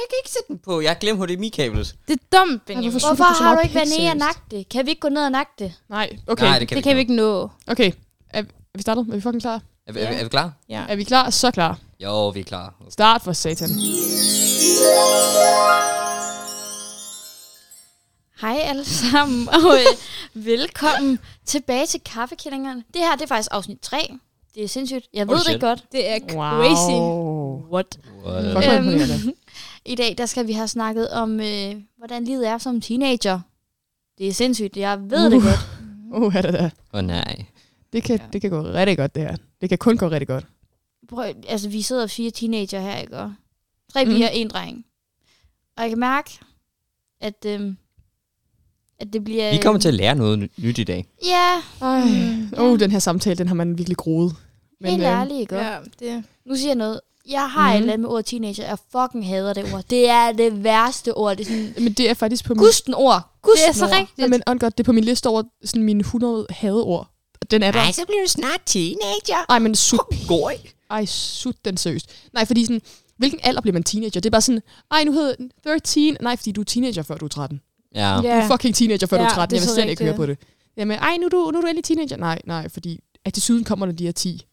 jeg kan ikke sætte den på. Jeg har glemt HDMI-kablet. Det er dumt, Benjamin. hvorfor Hvorfor, har du ikke været nede og nakke det? Kan vi ikke gå ned og nakke det? Nej, okay. Nej, det kan det vi kan vi ikke. nå. okay. Er, er vi startet? Er vi fucking klar? Er, vi- er, vi- er vi klar? Ja. Er vi klar? Så klar. Jo, vi er klar. Start for satan. Hej alle sammen, og øh, velkommen tilbage til Kaffekillingerne. Det her, det er faktisk afsnit 3. Det er sindssygt. Jeg ved Holy det godt. Det er Wow. crazy. What? What? Fuck, hvor Øhm, imponerende. I dag, der skal vi have snakket om, øh, hvordan livet er som teenager. Det er sindssygt. Jeg ved uh. det godt. Uh, er det der. Åh oh, nej. Det kan, Ja. det kan gå rigtig godt, det her. Det kan kun gå rigtig godt. Prøv, altså, vi sidder fire teenager her, ikke? Og tre piger, en dreng. Og jeg kan mærke, at, øh, at det bliver... Vi kommer til at lære noget ny- nyt i dag. Ja, Ej. Mm, ja. Uh, den her samtale, den har man virkelig groet. helt øhm, ærligt, ikke? Ja, det, Nu siger jeg noget. Jeg har mm. Mhm. et eller andet med ordet teenager. Jeg fucking hader det ord. Det er det værste ord. Det er sådan... Men det er faktisk på min... Gusten ord. Gusten det er så ord. rigtigt. Ja, men on God, det er på min liste over sådan mine 100 hadeord. Den er der. så bliver du snart teenager. Ej, men sut. Går Ej, sut den seriøst. Nej, fordi sådan, hvilken alder bliver man teenager? Det er bare sådan, ej, nu hedder den 13. Nej, fordi du er teenager, før du er 13. Ja. Du er fucking teenager, før du er Ja, 13. det er Jeg vil slet ikke høre på det. Jamen, ej, nu er du, nu er du endelig teenager. Nej, nej, fordi at til syden kommer, når de er 10.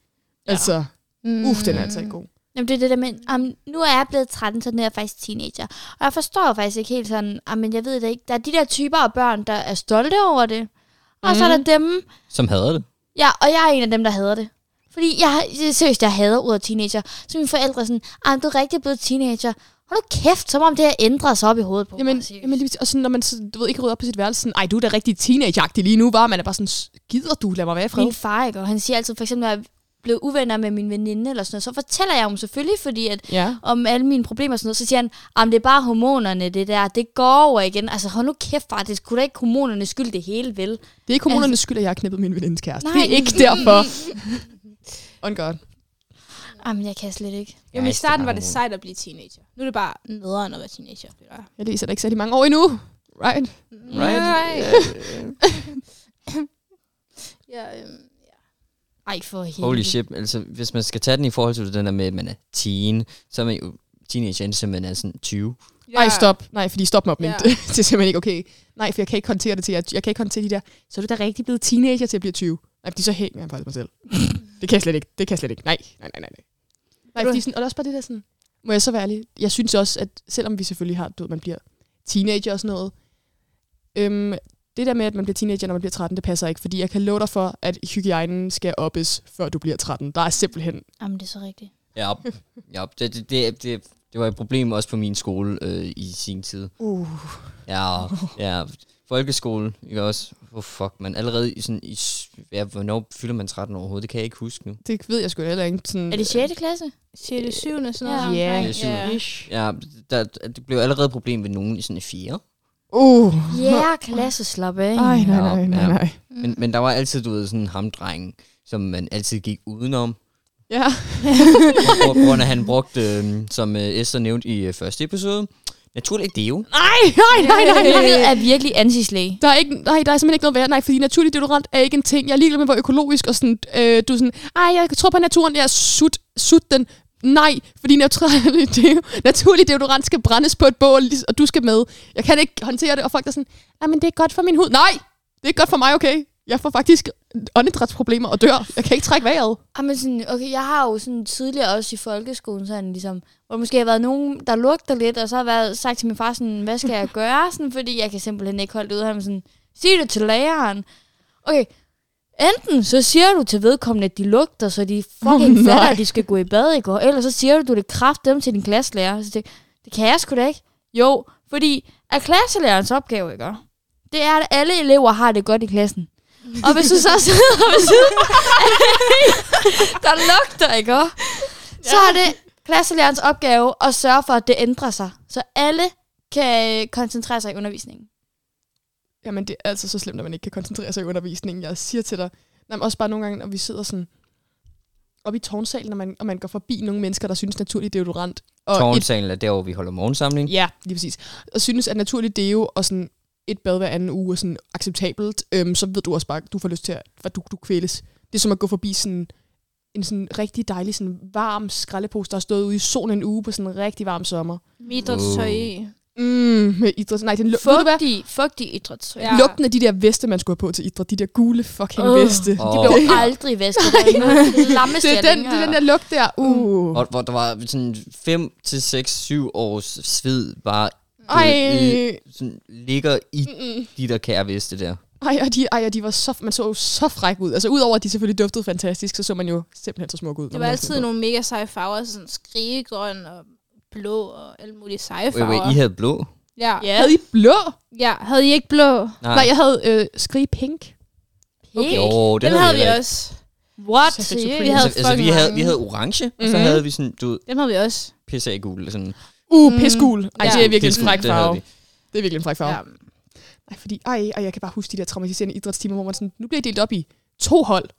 Ja. Altså, mm. uff, den er altså ikke god. Jamen, det er det der med, um, nu er jeg blevet 13, så nu er jeg faktisk teenager. Og jeg forstår faktisk ikke helt sådan, men jeg ved det ikke. Der er de der typer af børn, der er stolte over det. Og mm. så er der Mhm. dem, Som hader det. ja, og jeg er en af dem, der hader det. Fordi jeg, seriøst, jeg hader ordet teenager. Så mine forældre er sådan, ah, du er rigtig blevet teenager. Hold nu kæft, som om det har ændret sig op i hovedet på Jamen, mig. jamen lige- og sådan, når man så, du ved, ikke rydder op på sit værelse, sådan, ej, du er da rigtig teenageagtig lige nu, var man er bare sådan, gider du, lad mig være i fred. min far, ikke? Og han siger altid, for eksempel, når jeg blev uvenner med min veninde eller sådan noget, så fortæller jeg ham selvfølgelig, fordi at Ja. om alle mine problemer og sådan noget, så siger han, at det er bare hormonerne, det der, det går over igen. Altså hold nu kæft, far, det er sgu da ikke hormonernes skyld det hele, vel? Det er ikke kommunernes skyld, at jeg har knippet min venindes kæreste. Altså- Nej. Det er ikke derfor. On God. Jamen, jeg kan slet ikke. Jamen, Ja, i starten var det sejt at blive teenager. Nu er det bare nederen at være teenager. Det er Jeg læser da ikke særlig mange år endnu. Right? Right? Ja, øhm, Ej, for helvede. Holy shit. Altså, hvis man skal tage den i forhold til den der med, at man er teen, så er man jo teenager, indtil man er sådan 20. ja. Ej, stop. Nej, fordi stop mobning. Ja. Det, det er simpelthen ikke okay. Nej, for jeg kan ikke håndtere det til, jeg, jeg kan ikke håndtere de der, så er du da rigtig blevet teenager til at blive 20. Nej, fordi så hænger jeg faktisk mig selv. det kan jeg slet ikke. Det kan jeg slet ikke. Nej, nej, nej, nej. nej. Nej, fordi sådan, og det er også bare det der sådan, må jeg så være ærlig, jeg synes også, at selvom vi selvfølgelig har, du ved, man bliver teenager og sådan noget, øhm, det der med, at man bliver teenager, når man bliver 13, det passer ikke, fordi jeg kan love dig for, at hygiejnen skal oppes, før du bliver 13. Der er simpelthen, Jamen, det er så rigtigt. Ja, ja det, det, det, det, det var et problem også på min skole øh, i sin tid. uh, Ja, ja. Folkeskole, ikke også? Oh, fuck, man. Allerede i sådan, i, ja, hvornår fylder man 13 overhovedet? Det kan jeg ikke huske nu. det ved jeg sgu heller ikke. Sådan, Er det 6. klasse? 6. 7. sådan Ja. noget. Ja, er ja. Ish. Ja, der, det blev allerede et problem ved nogen i sådan en 4. Uh, Ja, yeah, klasse slap af. Ej, nej, nej, nej, Ja. nej. Men, men der var altid, du ved, sådan en hamdreng, som man altid gik udenom. Ja. Grund af, at han brugte, øh, som øh, Esther nævnte i øh, første episode, naturligt deo. Nej, nej, nej, nej, nej. Markedet er virkelig antislag. Der er, ikke, nej, der er simpelthen ikke noget værd. Nej, fordi naturlig deodorant er ikke en ting. Jeg er ligeglad med, hvor økologisk og sådan, øh, du er sådan, ej, jeg tror på naturen, jeg sut, sut den. Nej, fordi naturlig, deo, naturlig deodorant skal brændes på et bål, og du skal med. Jeg kan ikke håndtere det, og folk er sådan, ah, men det er godt for min hud. Nej, det er ikke godt for mig, okay? Jeg får faktisk åndedrætsproblemer og dør. Jeg kan ikke trække vejret. Jamen sådan, okay, jeg har jo sådan tidligere også i folkeskolen sådan ligesom, hvor måske har været nogen, der lugter lidt, og så har været sagt til min far sådan, hvad skal jeg gøre? Sådan, fordi jeg kan simpelthen ikke holde det ud. Han sådan, sig det til læreren. Okay, enten så siger du til vedkommende, at de lugter, så de fucking Åh, fatter, at de skal gå i bad i går, eller så siger du, du det kraft dem til din klasselærer. Så det, det kan jeg sgu da ikke. Jo, fordi er klasselærerens opgave, ikke? Det er, at alle elever har det godt i klassen. Og hvis du så sidder ved siden der lugter, ikke? Så er det klasselærerens opgave at sørge for, at det ændrer sig. Så alle kan koncentrere sig i undervisningen. Jamen, det er altså så slemt, at man ikke kan koncentrere sig i undervisningen. Jeg siger til dig, nej, men også bare nogle gange, når vi sidder sådan oppe i tårnsalen, og man, og man går forbi nogle mennesker, der synes naturlig deodorant. Og et, Tårnsalen er der, hvor vi holder morgensamling. ja, lige præcis. Og synes, at naturlig deo og sådan et bad hver anden uge er sådan acceptabelt, øhm, så ved du også bare, at du får lyst til at, du, du kvæles. Det er som at gå forbi sådan en sådan rigtig dejlig, sådan varm skraldepose, der har stået ude i solen en uge på sådan en rigtig varm sommer. Idrætstøj i. Mm, med idræt. Nej, den lu- ved du hvad? Fugtig, fugtig idrætstøj. Ja. Lugten af de der veste, man skulle have på til idræt, de der gule fucking Åh. veste. Det blev aldrig vasket. Det er den, det er den der lugt der. Uh. Og hvor der var sådan 5 til 6, 7 års sved bare Ej. øh, sådan, ligger i Mm-mm. de der kærveste der. Ej, og de, ej, og de var så, man så jo så fræk ud. Altså, udover at de selvfølgelig duftede fantastisk, så så man jo simpelthen så smuk ud. Det var altid nogle mega seje farver, sådan skrigegrøn og blå og alle mulige seje Wait, farver. wait, I havde blå? Ja. på. Havde I blå? ja, havde I ikke blå? Nej, Nej, jeg havde øh, skrige pink. Okay. Jo, det Dem havde, havde vi ikke. også. What? Så. Vi havde Altså, altså vi, havde, vi havde orange, og så Mhm. havde vi sådan, du Dem havde vi også. pisse af gul. Sådan, Uh, Mm. pissegul. Ej, Ja. det er virkelig en fræk det farve. vi. Det er virkelig en fræk farve. Ja. Ja. Ej, fordi, ej, ej, jeg kan bare huske de der traumatiserende idrætstimer, hvor man sådan, nu bliver I delt op i to hold.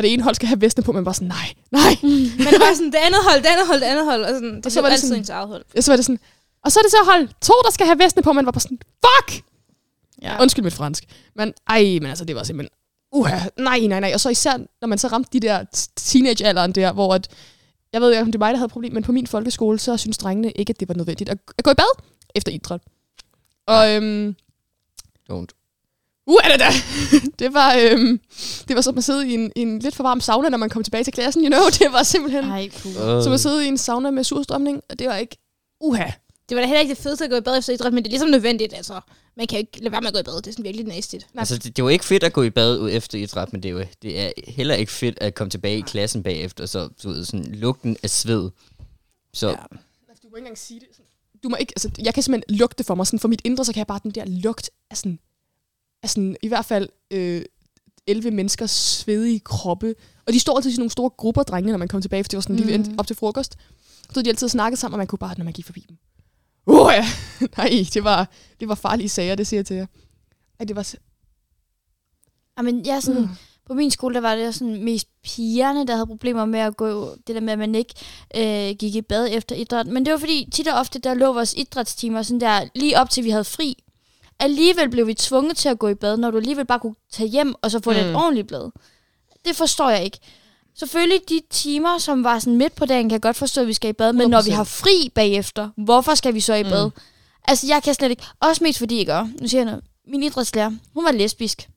Og det ene hold skal have vestene på, men bare sådan, nej, nej. Men det var sådan, det andet hold, det andet hold, det andet hold. Og sådan, det Og så var var det altid sådan- ens eget hold. Og så var det sådan, og så er det så hold to, der skal have vestene på, men var bare sådan, fuck! Ja. Undskyld mit fransk. Men ej, men altså, det var simpelthen, uha, nej, nej, nej. Og så især, når man så ramte de der teenagealderen der, hvor at, jeg ved ikke, om det er mig, der havde problem, men på min folkeskole, så synes drengene ikke, at det var nødvendigt at, at gå i bad efter idræt. Og øhm, don't. Uh, er det da? det var, øhm, det var som at sidde i en, en lidt for varm sauna, når man kom tilbage til klassen, you know. Det var simpelthen Ej, cool. Uh, som at sidde i en sauna med surstrømning, og det var ikke uha. Det var da heller ikke det fedeste at gå i bad efter idræt, men det er ligesom nødvendigt. Altså, man kan jo ikke lade være med at gå i bad. Det er sådan virkelig næstigt. altså, det, det var ikke fedt at gå i bad ud efter idræt, men det er, jo, det er heller ikke fedt at komme tilbage i klassen bagefter, så du ved, sådan lugten af sved. Så Ja. ja. Du må ikke engang sige det. Du må ikke, altså, jeg kan simpelthen lugte for mig. Sådan, for mit indre, så kan jeg bare den der lugt af sådan, sådan i hvert fald øh, 11 menneskers svedige kroppe. Og de står altid i sådan nogle store grupper, drengene, når man kommer tilbage, for det var sådan mm. lige op til frokost. Så stod de altid og snakkede sammen, og man kunne bare, når man gik forbi dem. Uh, ja. Nej, det var, det var farlige sager, det siger jeg til jer. Ej, det var... Jamen, jeg er sådan, Mm. på min skole, der var det sådan mest pigerne, der havde problemer med at gå, det der med, at man ikke øh, gik i bad efter idræt. Men det var fordi, tit og ofte, der lå vores idrætstimer sådan der, lige op til vi havde fri. Alligevel blev vi tvunget til at gå i bad, når du alligevel bare kunne tage hjem, og så få mm. Mm. et ordentligt bad. Det forstår jeg ikke. Selvfølgelig de timer, som var sådan midt på dagen, kan jeg godt forstå, at vi skal i bad. Men når vi 100%. har fri bagefter, hvorfor skal vi så i bad? Mm. Altså, jeg kan slet ikke. Også mest fordi, ikke? Nu siger jeg noget. Min idrætslærer, hun var lesbisk.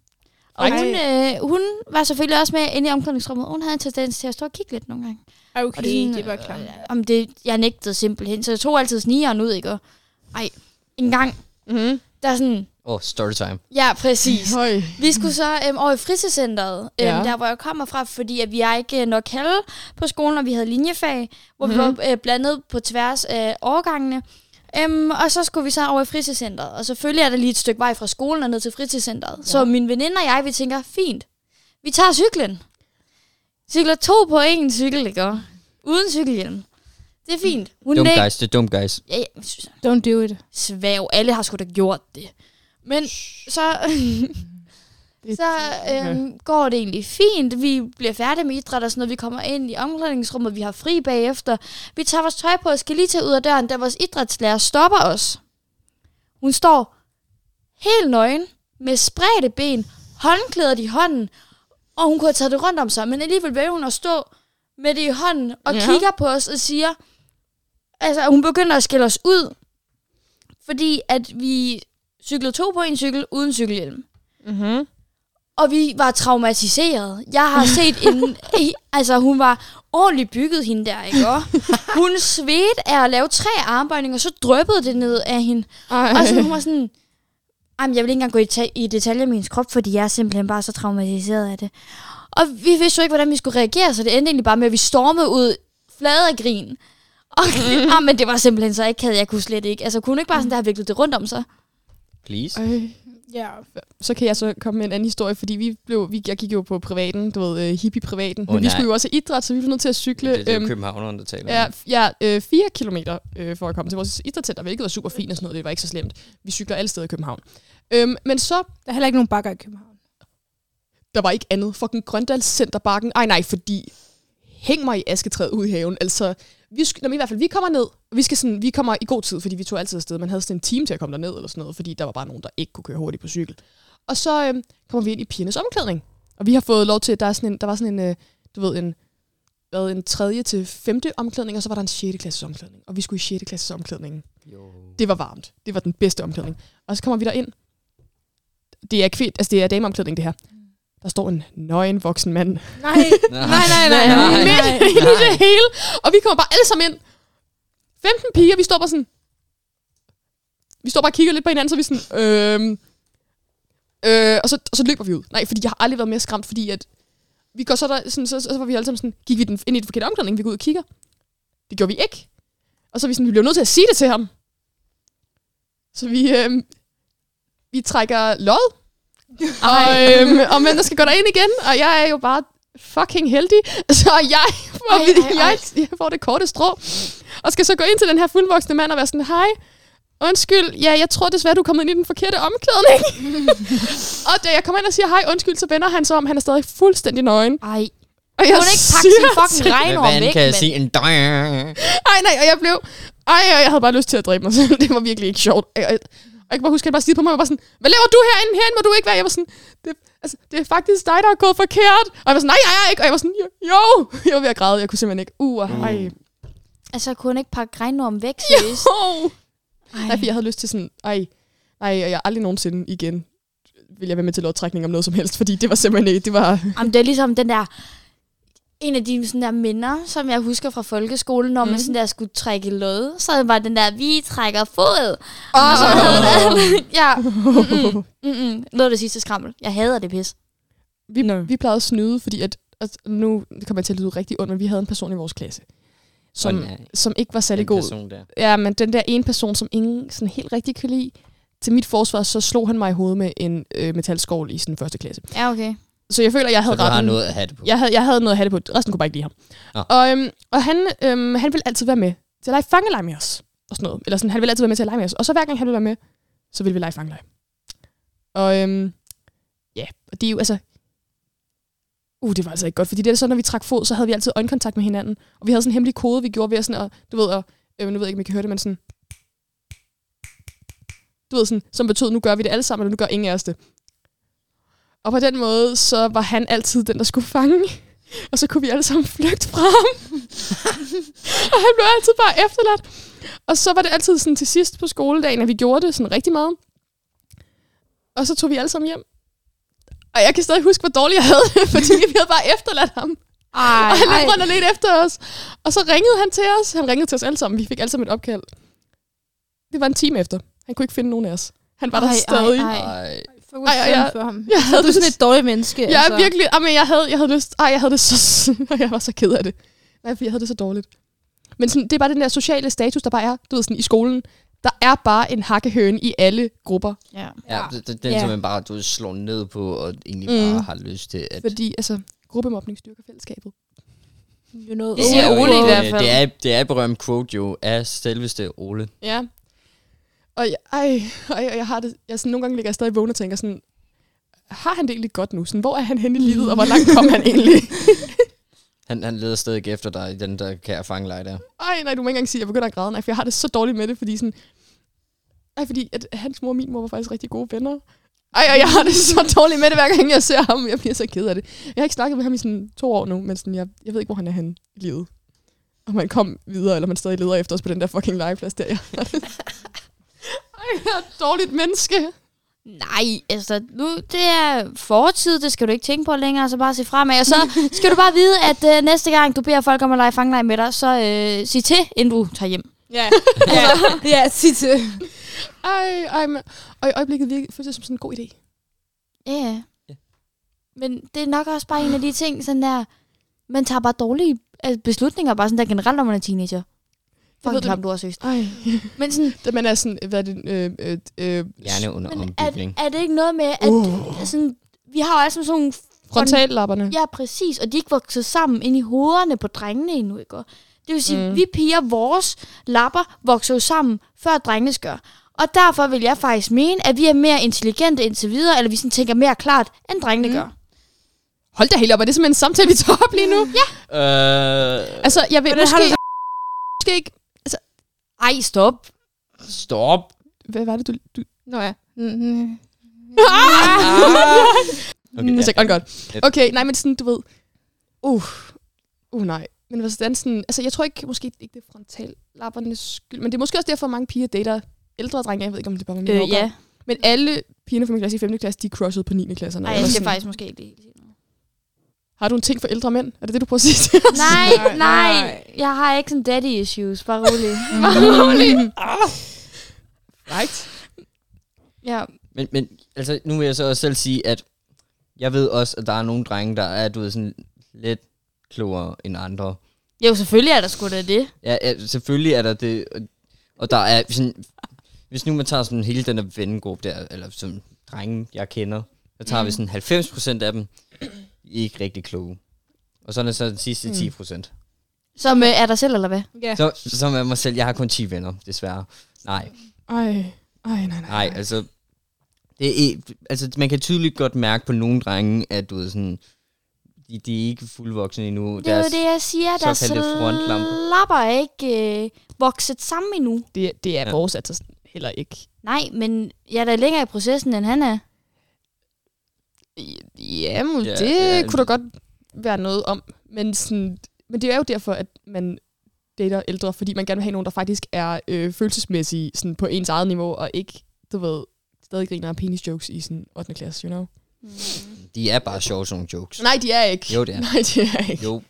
Og Ej. hun, øh, hun var selvfølgelig også med inde i omklædningsrummet. Hun havde en tendens til at stå og kigge lidt nogle gange. Okay, Og det, sådan, det var klart. øh, om det, jeg nægtede simpelthen. Så jeg tog altid snigeren ud, ikke? Og, ej, en gang, Mm-hmm. Der er sådan... Åh, oh, storytime. Ja, præcis. Høj. Vi skulle så øhm, over i fritidscenteret, øhm, Ja. der hvor jeg kommer fra, fordi at vi er ikke øh, nok halve på skolen, og vi havde linjefag, hvor mm-hmm. vi Mhm. var øh, blandet på tværs af årgangene. Øhm, og så skulle vi så over i fritidscenteret, og selvfølgelig er der lige et stykke vej fra skolen og ned til fritidscenteret. Ja. Så min veninde og jeg, vi tænker, fint, vi tager cyklen. Cykler to på en cykel, ikke? Uden cykelhjelm. Det er fint. Hun Dum guys, det er dum guys. Ja, ja, Don't do it. svæv. Alle har sgu da gjort det. Men så, Det- så øhm, går det egentlig fint. Vi bliver færdige med idræt og sådan noget. Vi kommer ind i omklædningsrummet. Vi har fri bagefter. Vi tager vores tøj på og skal lige tage ud af døren, da vores idrætslærer stopper os. Hun står helt nøgen med spredte ben, håndklædet i hånden, og hun kunne have taget det rundt om sig, men alligevel vælger hun at stå med det i hånden og Ja. ja. kigger på os og siger, altså hun begynder at skælde os ud, fordi at vi cyklede to på en cykel uden cykelhjelm. Mm-hmm. Og vi var traumatiseret. Jeg har set en... altså, hun var ordentligt bygget, hende der, ikke? Og hun svedte af at lave tre armbøjninger, så drøbbede det ned af hende. Og så hun var sådan... Jamen, jeg vil ikke engang gå i, ta- i detaljer med hendes krop, fordi jeg er simpelthen bare så traumatiseret af det. Og vi vidste jo ikke, hvordan vi skulle reagere, så det endte egentlig bare med, at vi stormede ud flade af grin. Og, ah, men det var simpelthen så ikke, jeg kunne slet ikke. Altså, kunne ikke bare sådan der have viklet det rundt om sig? Please. Ej. Ja. Så kan jeg så komme med en anden historie, fordi vi blev, vi, jeg gik jo på privaten, du ved, uh, hippie-privaten. Åh, men vi skulle jo også have idræt, så vi var nødt til at cykle. Det, det er øhm, københavneren, der taler. Ja, ja øh, fire kilometer øh, for at komme til vores idrætscenter, hvilket var super fint og sådan noget. Det var ikke så slemt. Vi cykler alle steder i København. Øhm, men så, Der er heller ikke nogen bakker i København. der var ikke andet. Fucking Grøndals Centerbakken. Ej nej, fordi hæng mig i asketræet ude i haven. Altså, vi, sk- Nå, men i hvert fald, vi kommer ned. Vi, skal sådan, vi kommer i god tid, fordi vi tog altid afsted. Man havde sådan en time til at komme derned eller sådan noget, fordi der var bare nogen, der ikke kunne køre hurtigt på cykel. Og så øhm, kommer vi ind i pigernes omklædning. Og vi har fået lov til, der, er sådan en, der var sådan en, øh, du ved, en, hvad, en tredje til femte omklædning, og så var der en 6. klasses omklædning. Og vi skulle i 6. klasses omklædning. Jo. Det var varmt. Det var den bedste omklædning. Og så kommer vi der ind. Det er kvind, altså det er dameomklædning, det her. Der står en nøgen voksen mand Nej, nej, nej, nej, nej. midt i det hele. Og vi kommer bare alle sammen ind. 15 piger, vi står bare sådan... Vi står bare og kigger lidt på hinanden, så vi sådan... Øhm, øh, og, så, og så løber vi ud. Nej, fordi jeg har aldrig været mere skræmt, fordi at... Vi går så der, sådan, så, så var vi alle sammen sådan... Gik vi den, ind i den forkerte omklædning, vi går ud og kigger. Det gjorde vi ikke. Og så er vi sådan, vi bliver nødt til at sige det til ham. Så vi, øhm, vi trækker lod. Og, øhm, og men der skal gå derind igen, og jeg er jo bare fucking heldig. Så jeg får, Ej, ej, ej. jeg, jeg får det korte strå. Og skal så gå ind til den her fuldvoksne mand og være sådan, hej, undskyld, ja, jeg tror desværre, du er kommet ind i den forkerte omklædning. og da jeg kommer ind og siger hej, undskyld, så vender han sig om, han er stadig fuldstændig nøgen. Ej, Og hun ikke pakke sin fucking regnorm væk, kan jeg men... sige? En. Ej, nej, og jeg blev... Ej, og jeg havde bare lyst til at dræbe mig selv. Det var virkelig ikke sjovt. Jeg, jeg kan bare huske, at han bare stirrede på mig og var sådan, hvad laver du herinde? Herinde må du ikke være. Jeg var sådan, det, altså, det er faktisk dig, der er gået forkert. Og jeg var sådan, nej, jeg er ikke. Og jeg var sådan, jo, jo. Jeg var ved at græde. Jeg kunne simpelthen ikke. Uh, ej. Altså, kunne hun ikke pakke regnorm væk, seriøst? Oh. Nej, fordi jeg havde lyst til sådan, ej, nej, og jeg aldrig nogensinde igen vil jeg være med til lodtrækning om noget som helst, fordi det var simpelthen ikke, det var... Jamen, det er ligesom den der... En af de sådan der minder, som jeg husker fra folkeskolen, når man Mhm. sådan der skulle trække lod, så var den der, vi trækker fod. Oh, Og så havde man, ja, mm-mm, mm-mm, noget af det sidste skrammel. Jeg hader det pis. vi, vi plejede at snyde, fordi at, altså, nu det kommer jeg til at lyde rigtig ondt, men vi havde en person i vores klasse, som, nej. som ikke var særlig god. person der. Ja, men den der ene person, som ingen sådan helt rigtig kan lide, til mit forsvar, så slog han mig i hovedet med en øh, metalskål i sin første klasse. Ja, okay. Så jeg føler, jeg havde retten. noget at have det på. Jeg havde, jeg havde noget at have det på. Resten kunne bare ikke lide ham. Nå. Og, øhm, og han, øhm, han ville altid være med til at lege fangelej med os. Og sådan noget. Eller sådan, han ville altid være med til at lege med os. Og så hver gang han ville være med, så ville vi lege fangelej. Og øhm, ja, og det er jo altså... Uh, det var altså ikke godt, fordi det er så, når vi trak fod, så havde vi altid øjenkontakt med hinanden. Og vi havde sådan en hemmelig kode, vi gjorde ved at sådan, og, du ved, og, øh, nu ved jeg ikke, om I kan høre det, men sådan... Du ved sådan, som betød, nu gør vi det alle sammen, og nu gør ingen af os det. Og på den måde, så var han altid den, der skulle fange. Og så kunne vi alle sammen flygte fra ham. og han blev altid bare efterladt. Og så var det altid sådan til sidst på skoledagen, at vi gjorde det sådan rigtig meget. Og så tog vi alle sammen hjem. Og jeg kan stadig huske, hvor dårligt jeg havde det, fordi vi havde bare efterladt ham. Ej, og han løb rundt og ledte efter os. Og så ringede han til os. Han ringede til os alle sammen. Vi fik alle sammen et opkald. Det var en time efter. Han kunne ikke finde nogen af os. Han var der Ej, stadig. ej, ej. Ej. Fuck, Ej, jeg- for ham. Jeg havde Du er sådan et dårligt menneske. Jeg er virkelig... Jamen, jeg havde, jeg havde lyst... Ej, jeg havde det så... og jeg var så ked af det. Nej, fordi jeg havde det så dårligt. Men sådan, det er bare den der sociale status, der bare er, du ved, sådan, i skolen. Der er bare en hakkehøne i alle grupper. Ja. Ja, det, det, den, Ja. som man bare du slår ned på, og egentlig Mm. bare har lyst til at... Fordi, altså, gruppemobning styrker fællesskabet. You know, Det siger er jo Ole i hvert fald. Det er, det er et berømt quote jo af selveste Ole. Ja. Og jeg, ej, ej, jeg har det... Jeg, sådan, nogle gange ligger jeg stadig vågen og tænker sådan... Har han det egentlig godt nu? Sådan, hvor er han henne i livet, og hvor langt kom han egentlig? Han, han leder stadig efter dig i den der kære fangelej der. Ej, nej, du må ikke engang sige, at jeg begynder at græde. Nej, for jeg har det så dårligt med det, fordi sådan... Ej, fordi at hans mor og min mor var faktisk rigtig gode venner. Ej, og jeg har det så dårligt med det, hver gang jeg ser ham. Jeg bliver så ked af det. Jeg har ikke snakket med ham i sådan to år nu, men sådan, jeg, jeg ved ikke, hvor han er henne i livet. Om man kom videre, eller man stadig leder efter os på den der fucking legeplads der. Jeg jeg er et dårligt menneske. Nej, altså, nu, det er fortid, det skal du ikke tænke på længere, så bare se fremad. Og så skal du bare vide, at øh, næste gang du beder folk om at lege fangelej med dig, så øh, sig til, inden du tager hjem. Ja, ja, ja sig til. Ej, ej, men, og i øjeblikket virker føles det som sådan en god idé. Ja, ja. Ja. Men det er nok også bare en af de ting, sådan der, man tager bare dårlige øh, beslutninger, bare sådan der generelt, når man er teenager. Fucking du- klam, du har søst. Ej. Men sådan, Da man er sådan, hvad er det, øh, øh, øh, Hjerne under men er, ombygning. er det ikke noget med, at Uh. sådan, vi har altså sådan nogle frontallapperne. Ja, præcis. Og de er ikke vokset sammen ind i hovederne på drengene endnu, ikke? Det vil sige, Mm. vi piger, vores lapper vokser jo sammen, før drengenes gør. Og derfor vil jeg faktisk mene, at vi er mere intelligente indtil videre, eller vi sådan tænker mere klart, end drengene Mm. gør. Hold da helt op, er det simpelthen en samtale, vi tager op lige nu? Ja. Øh, Altså, jeg vil Hvordan har måske, du måske ikke... Ej, stop. stop. Hvad var det, du... du Nå ja. Mm-hmm. Ah! Okay, okay, ja. godt, godt. Okay, nej, men sådan, du ved... Uh, uh nej. Men hvis den sådan, altså jeg tror ikke, måske ikke det er frontallappernes skyld, men det er måske også derfor, mange piger dater ældre drenge. Jeg ved ikke, om det bare var min Øh, ja. Men alle pigerne fra min klasse i 5. klasse, de crushede på 9. klasse. Ej, jeg skal faktisk måske ikke det. Har du en ting for ældre mænd? Er det det, du prøver at sige til os? Nej, nej. Jeg har ikke sådan daddy issues. Bare rolig. Bare rolig. Right. Ja. Men, men altså, nu vil jeg så også selv sige, at jeg ved også, at der er nogle drenge, der er, du ved, sådan lidt klogere end andre. Jo, selvfølgelig er der sgu da det. Ja, ja selvfølgelig er der det. og- Og der er sådan... Hvis nu man tager sådan hele den der vennegruppe der, eller sådan drenge, jeg kender, så tager mm. vi sådan 90% af dem, ikke rigtig kloge. Og så er det så den sidste Mm. 10%. Som øh, er der selv, eller hvad? Ja. Så, som er mig selv. Jeg har kun 10 venner, desværre. Nej, Ej, ej, nej, nej. nej, altså... Det er, altså, man kan tydeligt godt mærke på nogle drenge, at du ved sådan... De, de er ikke fuldvoksne endnu. Det er jo det, jeg siger. Der såkaldte frontlampe. slapper er ikke øh, vokset sammen endnu. Det, det er ja. vores altså heller ikke. Nej, men jeg er da længere i processen, end han er. Ja, men Ja, det ja. kunne der godt være noget om. Men, sådan, men det er jo derfor, at man dater ældre, fordi man gerne vil have nogen, der faktisk er øh, følelsesmæssige sådan på ens eget niveau, og ikke, du ved, stadig griner af penis jokes i sådan 8. klasse, you know? De er bare sjove, sådan nogle jokes. Nej, de er ikke. Jo, det er. Nej, de er ikke. Jo,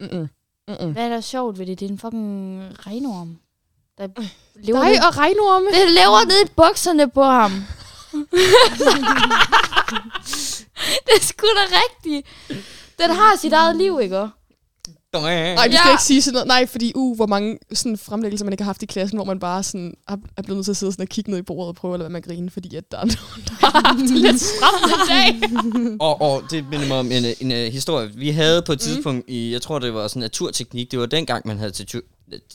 Mm-mm. Mm-mm. Hvad er der sjovt ved det? Det er en fucking regnorm. Der lever, Nej, ned, og regnorme. det lever ned i bukserne på ham. det er sgu da rigtigt. Den har sit eget liv, ikke? Nej, vi skal Ja. ikke sige sådan noget. Nej, fordi uh, hvor mange sådan, fremlæggelser man ikke har haft i klassen, hvor man bare sådan, er, blevet nødt til at sidde sådan og kigge ned i bordet og prøve at lade være med at grine, fordi at der er nogen, der har haft lidt stramt dag. Og, og det minder mig om en, en, en historie. Vi havde på et tidspunkt i, jeg tror det var sådan naturteknik, det var dengang man havde til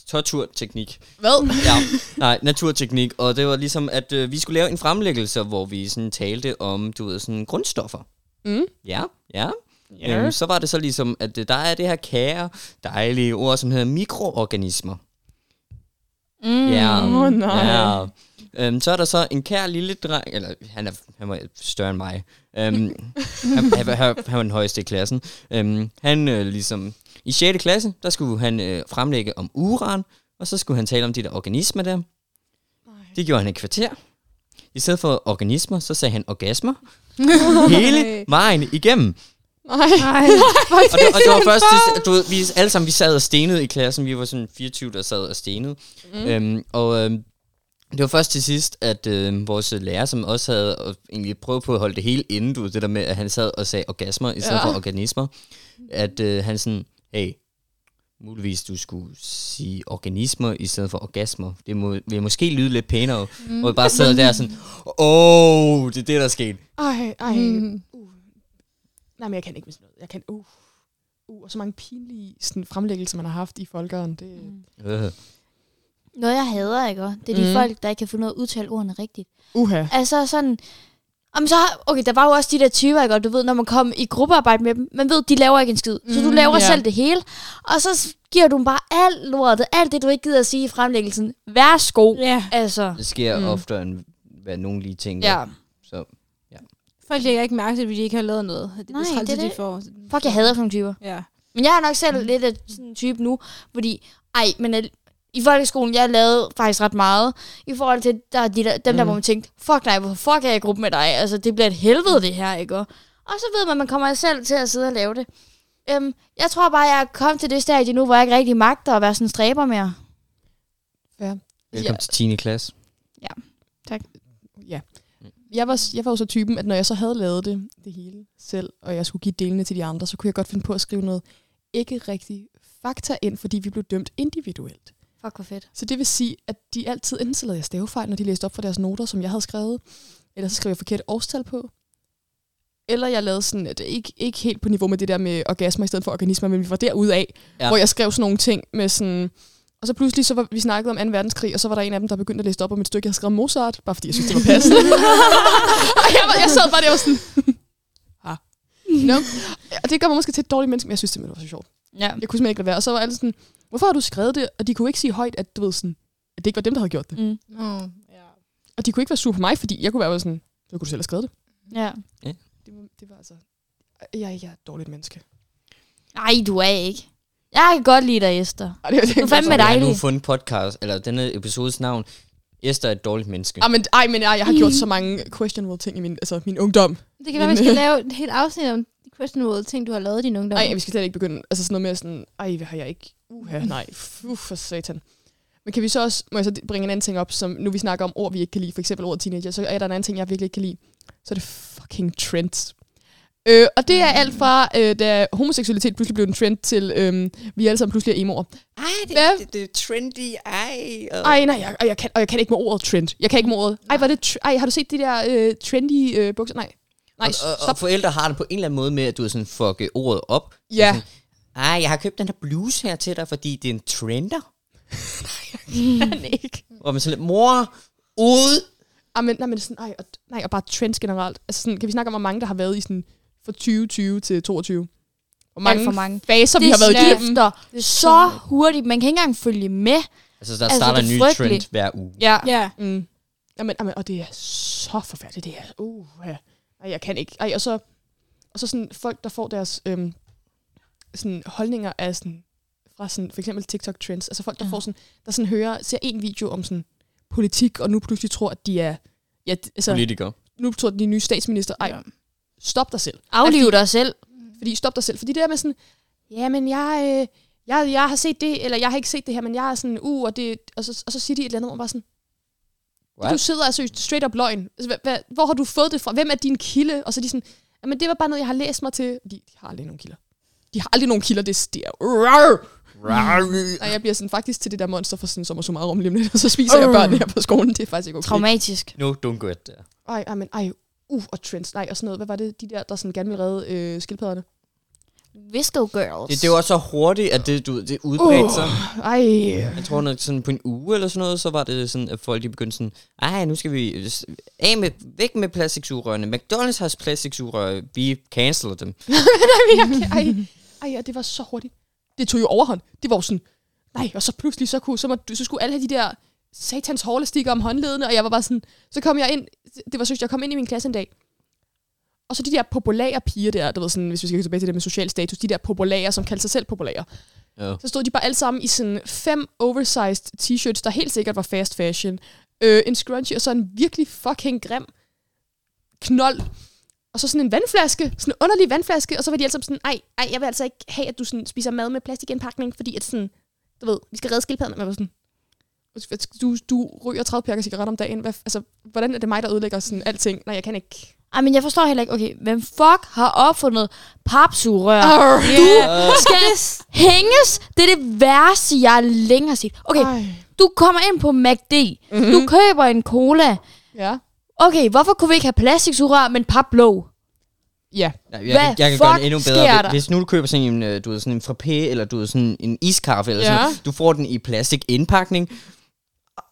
torturteknik. Hvad? Ja, nej, naturteknik. Og det var ligesom, at øh, vi skulle lave en fremlæggelse, hvor vi sådan talte om, du ved, sådan grundstoffer. Mm. Ja, ja. Ja. Øhm, så var det så ligesom, at øh, der er det her kære, dejlige ord, som hedder mikroorganismer. Mm. Ja. Åh, nej. Ja. Øhm, så er der så en kær lille dreng, eller han, er, han var større end mig. Øhm, han, han, han, han var den højeste i klassen. Øhm, han øh, ligesom, i 6. klasse, der skulle han øh, fremlægge om uran, og så skulle han tale om de der organismer der. Det gjorde han et kvarter. I stedet for organismer, så sagde han orgasmer. Hele vejen igennem. Nej. Nej. Og det, og det var først, du ved, vi alle sammen, vi sad og stenede i klassen. Vi var sådan 24, der sad og stenede. Mm. Øhm, og øhm, det var først til sidst, at øh, vores lærer, som også havde og egentlig prøvet på at holde det hele inde, du ved, det der med, at han sad og sagde orgasmer i stedet ja. for organismer, at øh, han sådan, hey, muligvis du skulle sige organismer i stedet for orgasmer. Det må, vil måske lyde lidt pænere. Mm. Og vi bare sad der sådan, åh, oh, det er det, der er sket. Ej, ej. Mm. Uh. Nej, men jeg kan ikke med sådan noget. Jeg kan, uh. Uh, og så mange pinlige sådan, fremlæggelser, man har haft i folkeren. Det, Mm. Øh. Noget, jeg hader, ikke? Det er de Mm. mm. folk, der ikke kan finde ud af at udtale ordene rigtigt. uha. Altså sådan... Om så, okay, der var jo også de der typer, ikke? Og du ved, når man kom i gruppearbejde med dem, man ved, de laver ikke en skid. Så du Mm, laver ja. selv det hele. Og så giver du dem bare alt lortet, alt det, du ikke gider at sige i fremlæggelsen. Værsgo. Ja. Altså, Det sker Mm. mm. oftere, end hvad nogen lige tænker. ja. Så Folk lægger ikke mærke til, at vi ikke har lavet noget. Det er Nej, det, træls, det er de det. får. Fuck, jeg hader sådan nogle typer. Ja. Men jeg er nok selv lidt af sådan en type nu, fordi, ej, men al- i folkeskolen, jeg lavede faktisk ret meget, i forhold til der, er de der, dem der, Mm. hvor man tænkte, fuck nej, hvorfor fuck er jeg i gruppe med dig? Altså, det bliver et helvede, det her, ikke? Og så ved man, at man kommer selv til at sidde og lave det. Øhm, jeg tror bare, jeg er kommet til det stadie nu, hvor jeg ikke rigtig magter at være sådan en stræber mere. velkommen Ja. ja. til 10. klasse. Ja. Jeg var, jeg var jo så typen, at når jeg så havde lavet det, det hele selv, og jeg skulle give delene til de andre, så kunne jeg godt finde på at skrive noget ikke rigtig fakta ind, fordi vi blev dømt individuelt. Fuck, hvor fedt. Så det vil sige, at de altid, enten så lavede jeg stavefejl, når de læste op for deres noter, som jeg havde skrevet, eller så skrev jeg forkert årstal på, eller jeg lavede sådan, at det ikke, ikke helt på niveau med det der med orgasmer i stedet for organismer, men vi var derude af, ja. Hvor jeg skrev sådan nogle ting med sådan... Og så pludselig så var vi snakket om 2. verdenskrig, og så var der en af dem, der begyndte at læse op om et stykke, jeg havde skrevet Mozart, bare fordi jeg synes, det var passende. og jeg, var, jeg sad bare der og sådan... ah. no. Og det gør mig måske til et dårligt menneske, men jeg synes simpelthen, det var så sjovt. Ja. Jeg kunne simpelthen ikke lade være. Og så var alle sådan, hvorfor har du skrevet det? Og de kunne ikke sige højt, at, du ved, sådan, at det ikke var dem, der havde gjort det. Mm. Oh, ja. Og de kunne ikke være sure på mig, fordi jeg kunne være sådan, så kunne du selv have skrevet det. Ja. Det var, det var altså... Jeg, jeg er et dårligt menneske. Nej, du er ikke. Jeg kan godt lide dig, Esther. Ej, det, det, Du er fandme Jeg har nu dejlig. fundet podcast, eller denne episodes navn. Esther er et dårligt menneske. Ej, men, ej, men ej, jeg har gjort så mange questionable ting i min, altså, min ungdom. Det kan være, vi skal lave et helt afsnit om questionable ting, du har lavet i din ungdom. Nej, vi skal slet ikke begynde. Altså sådan noget med sådan, ej, hvad har jeg ikke? Uha, nej, uff, for satan. Men kan vi så også, må jeg så bringe en anden ting op, som nu vi snakker om ord, vi ikke kan lide, for eksempel ordet teenager, så er der en anden ting, jeg virkelig ikke kan lide. Så er det fucking trends. Øh, og det er alt fra, øh, da homoseksualitet pludselig blev en trend, til øh, vi alle sammen pludselig er emoer. Ej, det- Hvad? det, det er trendy. Ej, og... Ej, nej, jeg, og, jeg kan, og jeg kan ikke med ordet trend. Jeg kan ikke med ordet. Ej, var det tr- ej, har du set de der øh, trendy øh, bukser? Nej. Nej, og, og, og stop. forældre har det på en eller anden måde med, at du er sådan, fuck ordet op. Ja. Sådan, Ej, jeg har købt den her bluse her til dig, fordi det er en trender. kan ikke. Og man sådan lidt, mor, ud. Ej, men, nej, men sådan, ej, og, nej, og bare trends generelt. Altså sådan, kan vi snakke om, hvor mange, der har været i sådan, fra 2020 til 22? Hvor mange, Alt for mange. faser, vi det har været igennem. skifter så hurtigt. Man kan ikke engang følge med. Altså, der Altså, starter det er en ny frygteligt. trend hver uge. Ja. Ja. Mm. Jamen, jamen, og det er så forfærdeligt, det er. Uh, ja. Ej, jeg kan ikke. Ej, og så, og så sådan folk, der får deres øhm, sådan holdninger af sådan, fra sådan, for eksempel TikTok trends. Altså folk, der Ja. får sådan, der sådan hører, ser en video om sådan politik, og nu pludselig tror, at de er, ja, altså, Politiker. nu tror de er nye statsminister. Ej, Ja. stop dig selv. Afliv dig selv. Fordi stop dig selv. Fordi det der med sådan, ja, men jeg, øh, jeg, jeg har set det, eller jeg har ikke set det her, men jeg er sådan, uh, og, det, og, så, og så siger de et eller andet, man bare sådan, What? du sidder altså straight up løgn. Altså, hvad, hvad, hvor har du fået det fra? Hvem er din kilde? Og så er de sådan, men det var bare noget, jeg har læst mig til. De, de har aldrig nogen kilder. De har aldrig nogen kilder, det, er... Rar! Og jeg bliver sådan faktisk til det der monster for sådan sommer summarum lige om lidt, og så spiser jeg Øh. børn her på skolen. Det er faktisk ikke okay. Traumatisk. No, don't go there. Ej, ej, men ej, uh, og trends, nej, og sådan noget. Hvad var det, de der, der sådan gerne ville redde øh, skildpadderne? Visco Girls. Det, det var så hurtigt, at det, du, det udbredte sig. Ej, Jeg tror, nok sådan på en uge eller sådan noget, så var det sådan, at folk de begyndte sådan, ej, nu skal vi af med, væk med plastiksugerørene. McDonald's har plastiksugerør, vi canceler dem. nej, jeg, ej, ej, og det var så hurtigt. Det tog jo overhånd. Det var jo sådan, nej, og så pludselig, så, kunne, så, må, så skulle alle have de der satans hårlestikker om håndledene, og jeg var bare sådan, så kom jeg ind, det var så, jeg kom ind i min klasse en dag, og så de der populære piger der, du ved sådan, hvis vi skal gå tilbage til det med social status, de der populære, som kaldte sig selv populære, Ja. så stod de bare alle sammen i sådan fem oversized t-shirts, der helt sikkert var fast fashion, øh, en scrunchie, og så en virkelig fucking grim knold, og så sådan en vandflaske, sådan en underlig vandflaske, og så var de alle sammen sådan, ej, ej, jeg vil altså ikke have, at du sådan spiser mad med plastikindpakning, fordi at sådan, du ved, vi skal redde skildpadderne. Jeg var sådan, du, du ryger 30 pakker cigaretter om dagen. Hvad, altså, hvordan er det mig, der ødelægger sådan alting? Nej, jeg kan ikke. Ej, men jeg forstår heller ikke, okay, hvem fuck har opfundet papsugerør? Arr. Du skal hænges. Det er det værste, jeg længe har set. Okay, Ej. du kommer ind på MACD. Mhm. Du køber en cola. Ja. Okay, hvorfor kunne vi ikke have plastiksugerør, men papblå? Ja. Jeg, jeg, Hvad jeg, jeg kan gøre det endnu bedre. Hvis, hvis nu du køber sådan en, øh, du ved, sådan en frappé, eller du ved, sådan en iskaffe, eller Ja. sådan noget, du får den i plastikindpakning,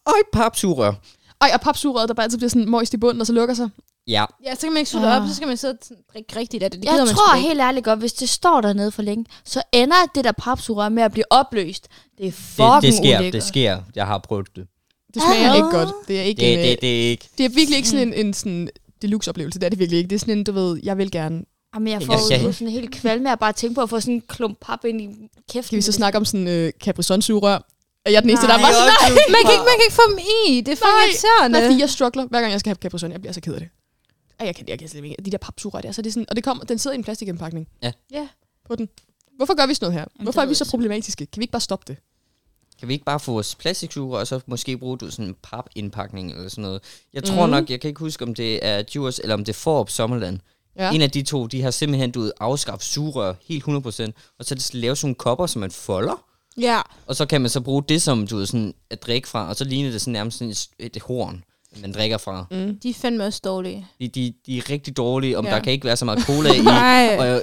og et papsugerør. Ej, og papsugerøret, der bare altid bliver sådan moist i bunden, og så lukker sig. Ja. Ja, så kan man ikke det Ah. op, så skal man sidde og drikke rigtigt af det. Det gider Jeg man tror helt ærligt godt, hvis det står dernede for længe, så ender det der papsugerør med at blive opløst. Det er fucking Det, det sker, ulækkert. det sker. Jeg har prøvet det. Det smager Ah. ikke godt. Det er ikke Det, en, det, øh, det er ikke... det er virkelig ikke sådan en, en sådan deluxe oplevelse. Det er det virkelig ikke. Det er sådan en, du ved, jeg vil gerne. Jamen, jeg Jeg får skal- jo sådan helt kvalme af at bare tænke på at få sådan en klump pap ind i kæften. Skal vi så snakke om sådan øh, Capri Sun sugerør? Er jeg den eneste, der er Nej. bare sådan, Man kan, ikke, man kan ikke få dem i. Det er for Nej. irriterende. Nej, fordi jeg struggler, hver gang jeg skal have Capri Sun. Jeg bliver så ked af det. Ej, jeg kan, jeg kan slet ikke. De der papsugerør der, så det er sådan, og det kommer, den sidder i en plastikindpakning. Ja. Ja. På den. Hvorfor gør vi sådan noget her? Jamen, Hvorfor er vi så problematiske? Kan vi ikke bare stoppe det? Kan vi ikke bare få vores plastiksugerør, og så måske bruge du sådan en papindpakning eller sådan noget? Jeg tror Mhm. nok, jeg kan ikke huske, om det er Djurs eller om det er Forbes Sommerland. Ja. En af de to, de har simpelthen du afskaffet sugerør helt 100%, og så det lavet sådan nogle kopper, som man folder, Ja. og så kan man så bruge det som du ved, sådan at drikke fra, og så ligner det sådan nærmest sådan et, et horn, man drikker fra. Mm. De er fandme også dårlige. De, de, de er rigtig dårlige, om Ja. der kan ikke være så meget cola i. Nej. og,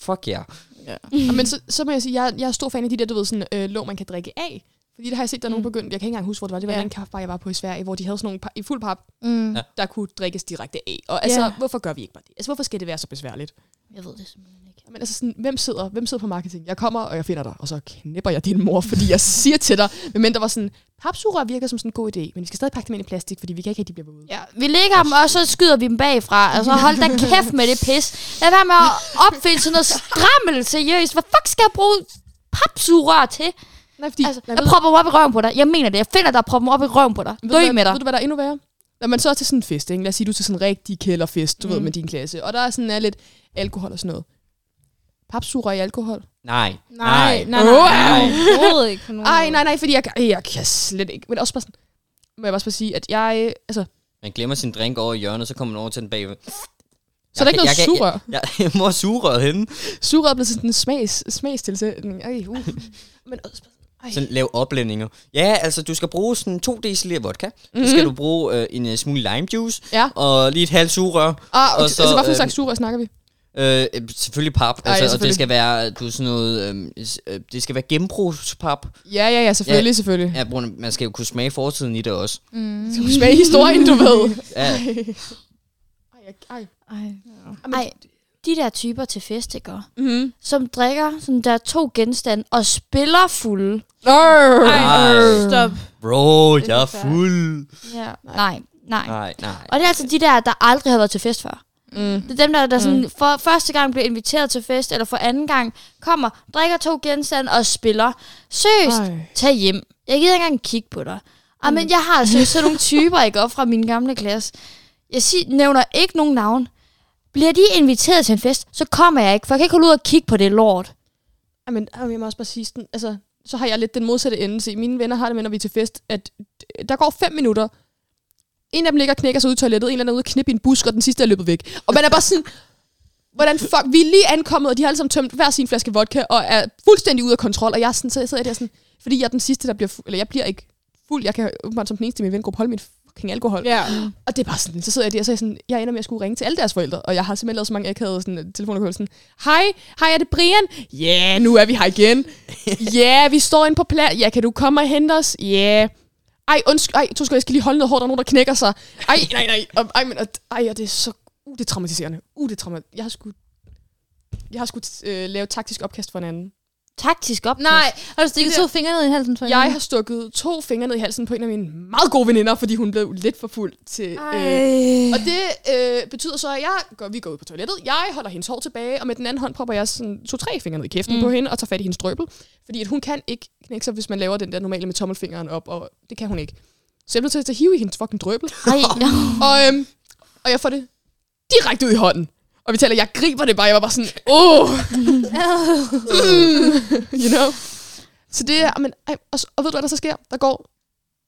fuck ja. Ja. Men så, så må jeg sige, jeg, jeg er stor fan af de der, du ved, sådan, øh, låg, man kan drikke af. Fordi det har jeg set, der er nogen Mm. begyndt. Jeg kan ikke engang huske, hvor det var. Det var Ja. en kaffebar, jeg var på i Sverige, hvor de havde sådan nogle i fuld pap, Mm. Der kunne drikkes direkte af. Og altså, Ja. hvorfor gør vi ikke bare det? Altså, hvorfor skal det være så besværligt? Jeg ved det simpelthen ikke. Men altså sådan, hvem sidder, hvem sidder på marketing? Jeg kommer, og jeg finder dig, og så knipper jeg din mor, fordi jeg siger til dig, men der var sådan, papsugerør virker som sådan en god idé, men vi skal stadig pakke dem ind i plastik, fordi vi kan ikke have, de bliver ude. Ja, vi lægger dem, og så skyder vi dem bagfra. Altså, hold da kæft med det pis. Lad være med at opfinde sådan noget skrammel, seriøst. Hvad fuck skal jeg bruge papsugerør til? Nej, fordi, Altså, jeg ved, propper dem op i røven på dig. Jeg mener det. Jeg finder dig og propper dem op i røven på dig. Dø med dig. ved du, hvad der er endnu værre? Når man så er til sådan en fest, ikke? lad os sige, du er til sådan en rigtig kælderfest, du mm. ved, med din klasse, og der er sådan er lidt alkohol og sådan noget. Papsugerør i alkohol? Nej. Nej, nej, Wow. nej. Overhovedet ikke på nogen Ej, nej, nej, fordi jeg, jeg kan slet ikke. Men også bare sådan, må jeg også bare sige, at jeg, altså, Man glemmer sin drink over i hjørnet, så kommer man over til den bagved. så er der ikke noget sugerør. Jeg, jeg, må have sugerøret henne. Sugerør er blevet sådan en smags, smagstilsætning. Ej, uh. Men også ej. Sådan lave oplændinger. Ja, altså du skal bruge sådan 2 dl vodka. Mm-hmm. Så Mhm. skal du bruge øh, en uh, smule lime juice. Ja. Og lige et halvt sugerør. Ah, og okay, så, altså, hvad for en slags sugerør snakker vi? Øh, øh, selvfølgelig pap. Ej, altså, og det selvfølgelig. skal være, du sådan noget, øh, s- øh, det skal være genbrugspap. Ja, ja, ja, selvfølgelig, ja. selvfølgelig. Ja, brug- man skal jo kunne smage fortiden i det også. Skal du smage historien, du ved? Ja, Ej, ej. Ej. Ej, de der typer til fest, ikke? Mm-hmm. Som drikker sådan der to genstande og spiller fulde. Ej, stop. bro, jeg er fuld. Ja. Nej, nej. Nej, nej. Og det er altså de der, der aldrig har været til fest før. Mm. Det er dem, der, der sådan for første gang bliver inviteret til fest, eller for anden gang kommer, drikker to genstande og spiller. Seriøst, Ej. tag hjem. Jeg gider ikke engang kigge på dig. Ej, men jeg har altså sådan nogle typer, ikke op fra min gamle klasse. Jeg sig, nævner ikke nogen navn. Bliver de inviteret til en fest, så kommer jeg ikke, for jeg kan ikke holde ud og kigge på det lort. Ej, men ej, jeg må også bare sige sådan, altså, så har jeg lidt den modsatte ende. Se, mine venner har det med, når vi er til fest, at der går fem minutter. En af dem ligger og knækker sig ud i toilettet, en eller anden er ude og knippe i en busk, og den sidste er løbet væk. Og man er bare sådan, hvordan fuck, vi er lige ankommet, og de har alle sammen tømt hver sin flaske vodka, og er fuldstændig ude af kontrol, og jeg er sådan, så jeg sidder der sådan, fordi jeg er den sidste, der bliver fuld, eller jeg bliver ikke fuld, jeg kan åbenbart som den eneste i min vengruppe holde min fucking alkohol. Ja. Og det er bare sådan, så sidder jeg der, og så er jeg sådan, jeg ender med at skulle ringe til alle deres forældre, og jeg har simpelthen lavet så mange akavede sådan, telefoner sådan, hej, hej, er det Brian? Ja, yeah, nu er vi her igen. Ja, yeah, vi står inde på plads. Ja, kan du komme og hente os? Ja. Yeah. Ej, undskyld, ej, du skal, jeg skal lige holde noget hårdt, der er nogen, der knækker sig. Ej, nej, nej, og, ej, men, og, ej, og det er så, uh, det er traumatiserende. Uh, det er traumatiserende. Jeg har sgu, jeg har sgu øh, lavet taktisk opkast for en anden. Taktisk op. Nej, har du stikket Det to fingre ned i halsen for Jeg hende? har stukket to fingre ned i halsen på en af mine meget gode veninder, fordi hun blev lidt for fuld til... Øh, og det øh, betyder så, at jeg går, vi går ud på toilettet. Jeg holder hendes hår tilbage, og med den anden hånd propper jeg sådan to-tre fingre ned i kæften mm. på hende og tager fat i hendes drøbel. Fordi at hun kan ikke knække sig, hvis man laver den der normale med tommelfingeren op, og det kan hun ikke. Så jeg nødt til at hive i hendes fucking drøbel. Ej, Og, øhm, og jeg får det direkte ud i hånden. Og vi taler, jeg griber det bare. Jeg var bare sådan, åh, you know. Så det er, men, ej, og, og ved du, hvad der så sker? Der går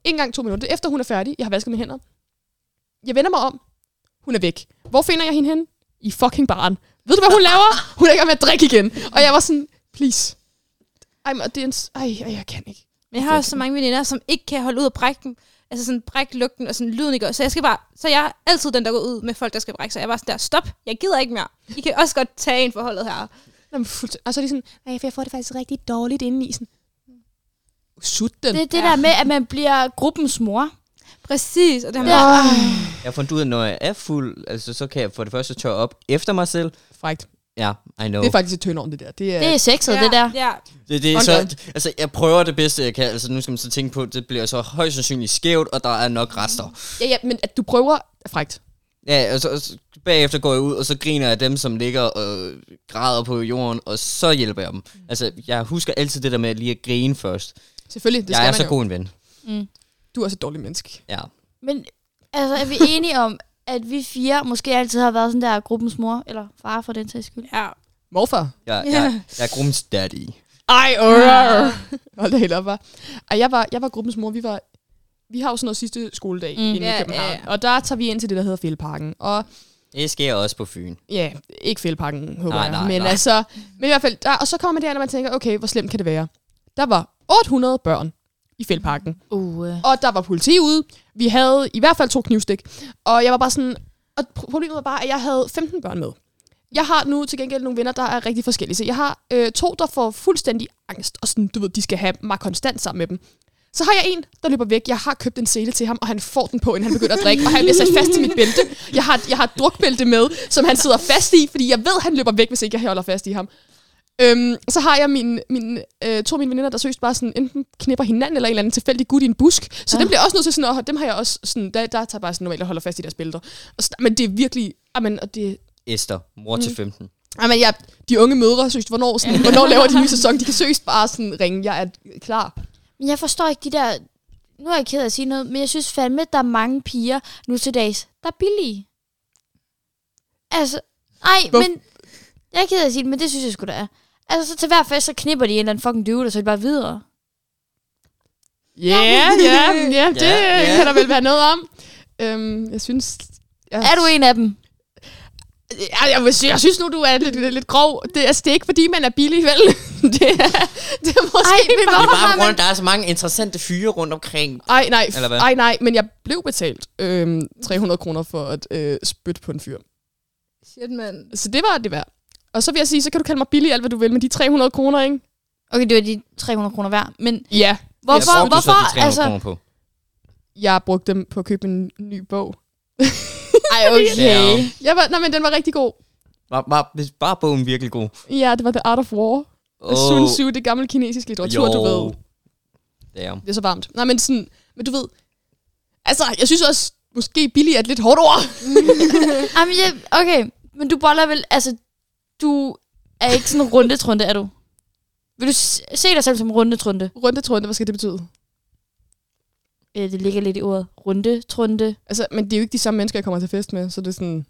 en gang to minutter. Det er efter, hun er færdig. Jeg har vasket mine hænder. Jeg vender mig om. Hun er væk. Hvor finder jeg hende hen? I fucking baren. Ved du, hvad hun laver? Hun er i gang med at drikke igen. Og jeg var sådan, please. Ej, men det er en... Ej, ej, jeg kan ikke. Men jeg har også så mange veninder, som ikke kan holde ud og brække dem. Altså sådan brække lugten og sådan lyden ikke Så jeg skal bare, så jeg er altid den, der går ud med folk, der skal brække sig. Jeg er bare sådan der, stop, jeg gider ikke mere. I kan også godt tage en forholdet her. Jamen, fuldt, og så er de sådan, nej, for jeg får det faktisk rigtig dårligt inde i. Sådan, Sut den. det er det der med, at man bliver gruppens mor. Præcis, og det har Ja. Jeg har fundet ud af, når jeg er fuld, altså så kan jeg for det første tørre op efter mig selv. Frækt. Ja, I know. Det er faktisk et tønord, det der. Det er, Det er sexet, ja, det der. Ja, Det, det er On så, altså, jeg prøver det bedste, jeg kan. Altså, nu skal man så tænke på, det bliver så højst sandsynligt skævt, og der er nok rester. ja, ja, men at du prøver er frækt. Ja, og så, og så bagefter går jeg ud, og så griner jeg dem, som ligger og græder på jorden, og så hjælper jeg dem. Altså, jeg husker altid det der med lige at grine først. Selvfølgelig, det Det skal jeg er så jo. god en ven. Mm. Du er også et dårligt menneske. Ja. Men altså, er vi enige om, at vi fire måske altid har været sådan der gruppens mor, eller far for den sags skyld? ja. Morfar. Jeg, jeg, jeg er gruppens daddy. Ej, øh. Hold da helt op, var. Ej, jeg var, jeg var gruppens mor. Vi var vi har jo sådan noget sidste skoledag Mm. inde Ja, i København. ja, ja. Og der tager vi ind til det, der hedder Fældeparken. Og Det sker også på Fyn. ja, ikke Fældeparken, håber Nej, jeg. nej, men nej. altså, men i hvert fald, der, og så kommer man derhen, og man tænker, okay, hvor slemt kan det være? Der var 800 børn i Fældeparken. Uh, Og der var politi ude. Vi havde i hvert fald to knivstik. Og jeg var bare sådan... Og problemet var bare, at jeg havde 15 børn med. Jeg har nu til gengæld nogle venner, der er rigtig forskellige. Så jeg har øh, to, der får fuldstændig angst. Og sådan, du ved, de skal have mig konstant sammen med dem. Så har jeg en, der løber væk. Jeg har købt en sele til ham, og han får den på, inden han begynder at drikke. Og han bliver sat fast til mit bælte. Jeg har, jeg har et drukbælte med, som han sidder fast i, fordi jeg ved, han løber væk, hvis ikke jeg holder fast i ham. Øhm, så har jeg min, min, øh, to af mine veninder, der søst bare sådan, enten knipper hinanden, eller en eller anden tilfældig gut i en busk. Så Ja. ja. dem bliver også nødt til sådan, at dem har jeg også sådan, der, der tager bare sådan normalt og holder fast i deres bælter. Og så, men det er virkelig, amen, og det, Esther, mor til 15. amen, jeg, de unge mødre, søst, hvornår, sådan, hvornår laver de nye sæson? De kan søst bare sådan ringe, jeg er klar. Men jeg forstår ikke de der... Nu er jeg ked af at sige noget, men jeg synes fandme, at der er mange piger nu til dags, der er billige. Altså, nej, men... Jeg er ked af at sige det, men det synes jeg sgu da er. Altså, så til hver fest, så knipper de en eller anden fucking dude, og så er de bare videre. Ja, ja, ja, det Ja, ja. kan der vel være noget om. Øhm, jeg synes... Jeg, Er du en af dem? Ja, jeg, vil sige, jeg synes nu, du er lidt, lidt, lidt grov. Det, altså, det er ikke, fordi man er billig, vel? det, er, det er måske Ej, men Det er bare på grund af, at der er så mange interessante fyre rundt omkring. Ej, nej, Eller hvad? ej, nej, men jeg blev betalt øhm, 300 kroner for at øh, spytte på en fyr. Shit, mand. Så det var det værd. Og så vil jeg sige, så kan du kalde mig billig alt, hvad du vil, men de 300 kroner, ikke? Okay, det var de 300 kroner værd, men Ja. hvorfor, Hvad brugte du så hvorfor, de 300 altså... kroner på? Jeg brugte dem på at købe en ny bog. Ej, okay. Ja. Jeg var, nej, men den var rigtig god. Var, var, var bare bogen virkelig god? Ja, det var The Art of War. Oh. Sun Tzu, det gamle kinesiske litteratur, du ved. Damn. Det er så varmt. Nej, men sådan, men du ved, altså, jeg synes også, måske billig er et lidt hårdt ord. Jamen, ja, okay, men du boller vel, altså, du er ikke sådan en rundetrunde, er du? Vil du se dig selv som rundetrunde? Rundetrunde, hvad skal det betyde? Øh, det ligger lidt i ordet. Rundetrunde. Altså, men det er jo ikke de samme mennesker, jeg kommer til fest med, så det er sådan...